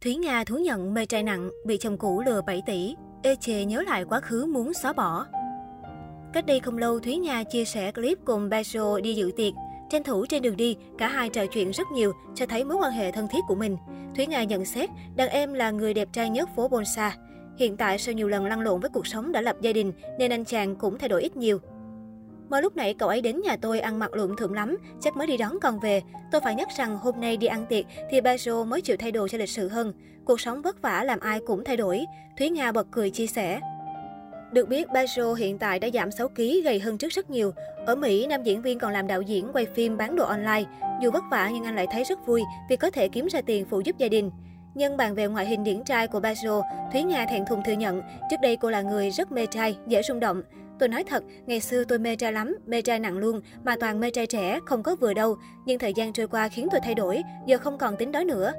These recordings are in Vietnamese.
Thúy Nga thú nhận mê trai nặng, bị chồng cũ lừa 7 tỷ. Ê chề nhớ lại quá khứ muốn xóa bỏ. Cách đây không lâu, Thúy Nga chia sẻ clip cùng Bajo đi dự tiệc. Tranh thủ trên đường đi, cả hai trò chuyện rất nhiều, cho thấy mối quan hệ thân thiết của mình. Thúy Nga nhận xét, đàn em là người đẹp trai nhất phố Bonsa. Hiện tại sau nhiều lần lăn lộn với cuộc sống đã lập gia đình, nên anh chàng cũng thay đổi ít nhiều. Mà lúc nãy cậu ấy đến nhà tôi ăn mặc lụm thượm lắm, chắc mới đi đón con về. Tôi phải nhắc rằng hôm nay đi ăn tiệc thì Bajo mới chịu thay đồ cho lịch sự hơn. Cuộc sống vất vả làm ai cũng thay đổi. Thúy Nga bật cười chia sẻ. Được biết, Bajo hiện tại đã giảm 6 kg, gầy hơn trước rất nhiều. Ở Mỹ, nam diễn viên còn làm đạo diễn, quay phim, bán đồ online. Dù vất vả nhưng anh lại thấy rất vui vì có thể kiếm ra tiền phụ giúp gia đình. Nhân bàn về ngoại hình điển trai của Bajo, Thúy Nga thẹn thùng thừa nhận, trước đây cô là người rất mê trai, dễ rung động. Tôi nói thật, ngày xưa tôi mê trai lắm, mê trai nặng luôn, mà toàn mê trai trẻ, không có vừa đâu. Nhưng thời gian trôi qua khiến tôi thay đổi, giờ không còn tính đó nữa.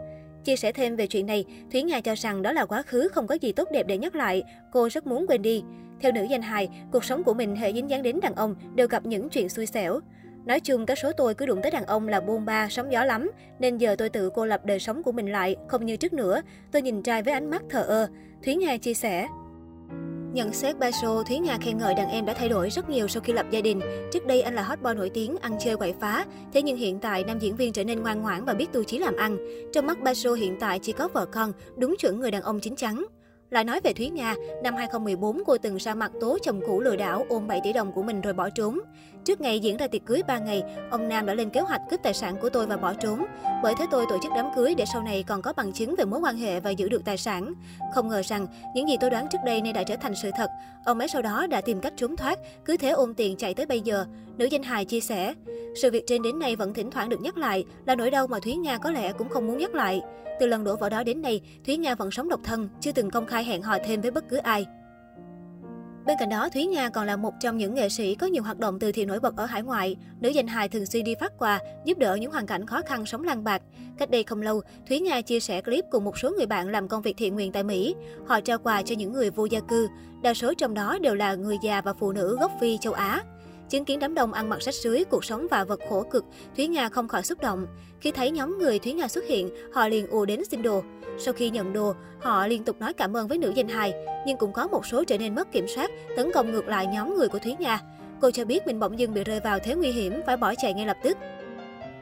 Chia sẻ thêm về chuyện này, Thúy Nga cho rằng đó là quá khứ không có gì tốt đẹp để nhắc lại, cô rất muốn quên đi. Theo nữ danh hài, cuộc sống của mình hệ dính dáng đến đàn ông đều gặp những chuyện xui xẻo. Nói chung, các số tôi cứ đụng tới đàn ông là buôn ba, sóng gió lắm. Nên giờ tôi tự cô lập đời sống của mình lại, không như trước nữa. Tôi nhìn trai với ánh mắt thờ ơ. Thúy Nga chia sẻ. Nhận xét Baso, Thúy Nga khen ngợi đàn em đã thay đổi rất nhiều sau khi lập gia đình. Trước đây anh là hot boy nổi tiếng, ăn chơi quậy phá. Thế nhưng hiện tại, nam diễn viên trở nên ngoan ngoãn và biết tu chí làm ăn. Trong mắt Baso hiện tại chỉ có vợ con, đúng chuẩn người đàn ông chính chắn. Lại nói về Thúy Nga, năm 2014 cô từng ra mặt tố chồng cũ lừa đảo ôm 7 tỷ đồng của mình rồi bỏ trốn. Trước ngày diễn ra tiệc cưới 3 ngày, ông Nam đã lên kế hoạch cướp tài sản của tôi và bỏ trốn. Bởi thế tôi tổ chức đám cưới để sau này còn có bằng chứng về mối quan hệ và giữ được tài sản. Không ngờ rằng, những gì tôi đoán trước đây nay đã trở thành sự thật. Ông ấy sau đó đã tìm cách trốn thoát, cứ thế ôm tiền chạy tới bây giờ. Nữ danh hài chia sẻ, sự việc trên đến nay vẫn thỉnh thoảng được nhắc lại là nỗi đau mà Thúy Nga có lẽ cũng không muốn nhắc lại. Từ lần đổ vỡ đó đến nay, Thúy Nga vẫn sống độc thân, chưa từng công khai hẹn hò thêm với bất cứ ai. Bên cạnh đó, Thúy Nga còn là một trong những nghệ sĩ có nhiều hoạt động từ thiện nổi bật ở hải ngoại. Nữ danh hài thường xuyên đi phát quà, giúp đỡ những hoàn cảnh khó khăn sống lang bạc. Cách đây không lâu, Thúy Nga chia sẻ clip cùng một số người bạn làm công việc thiện nguyện tại Mỹ. Họ trao quà cho những người vô gia cư. Đa số trong đó đều là người già và phụ nữ gốc Phi châu Á. Chứng kiến đám đông ăn mặc sách sưới, cuộc sống và vật khổ cực, Thúy Nga không khỏi xúc động. Khi thấy nhóm người Thúy Nga xuất hiện, họ liền ùa đến xin đồ. Sau khi nhận đồ, họ liên tục nói cảm ơn với nữ danh hài, nhưng cũng có một số trở nên mất kiểm soát, tấn công ngược lại nhóm người của Thúy Nga. Cô cho biết mình bỗng dưng bị rơi vào thế nguy hiểm, phải bỏ chạy ngay lập tức.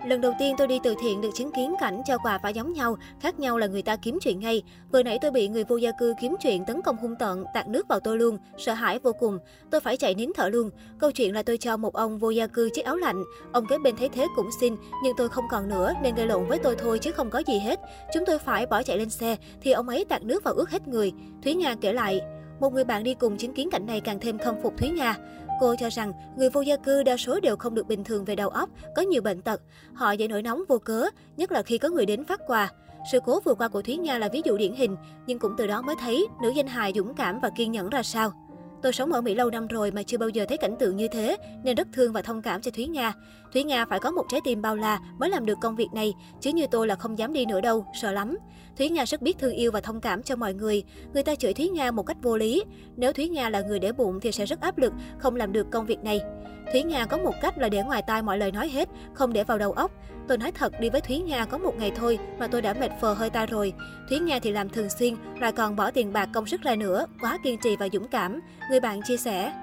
Lần đầu tiên tôi đi từ thiện được chứng kiến cảnh cho quà phải giống nhau, khác nhau là người ta kiếm chuyện ngay. Vừa nãy tôi bị người vô gia cư kiếm chuyện tấn công hung tợn, tạt nước vào tôi luôn, sợ hãi vô cùng. Tôi phải chạy nín thở luôn. Câu chuyện là tôi cho một ông vô gia cư chiếc áo lạnh. Ông kế bên thấy thế cũng xin, nhưng tôi không còn nữa nên gây lộn với tôi thôi chứ không có gì hết. Chúng tôi phải bỏ chạy lên xe thì ông ấy tạt nước vào ướt hết người. Thúy Nga kể lại. Một người bạn đi cùng chứng kiến cảnh này càng thêm khâm phục Thúy Nga. Cô cho rằng người vô gia cư đa số đều không được bình thường về đầu óc, có nhiều bệnh tật. Họ dễ nổi nóng vô cớ, nhất là khi có người đến phát quà. Sự cố vừa qua của Thúy Nga là ví dụ điển hình, nhưng cũng từ đó mới thấy nữ danh hài dũng cảm và kiên nhẫn ra sao. Tôi sống ở Mỹ lâu năm rồi mà chưa bao giờ thấy cảnh tượng như thế, nên rất thương và thông cảm cho Thúy Nga. Thúy Nga phải có một trái tim bao la mới làm được công việc này, chứ như tôi là không dám đi nữa đâu, sợ lắm. Thúy Nga rất biết thương yêu và thông cảm cho mọi người. Người ta chửi Thúy Nga một cách vô lý. Nếu Thúy Nga là người để bụng thì sẽ rất áp lực, không làm được công việc này. Thúy Nga có một cách là để ngoài tai mọi lời nói hết, không để vào đầu óc. Tôi nói thật, đi với Thúy Nga có một ngày thôi mà tôi đã mệt phờ hơi ta rồi. Thúy Nga thì làm thường xuyên, lại còn bỏ tiền bạc công sức ra nữa, quá kiên trì và dũng cảm. Người bạn chia sẻ.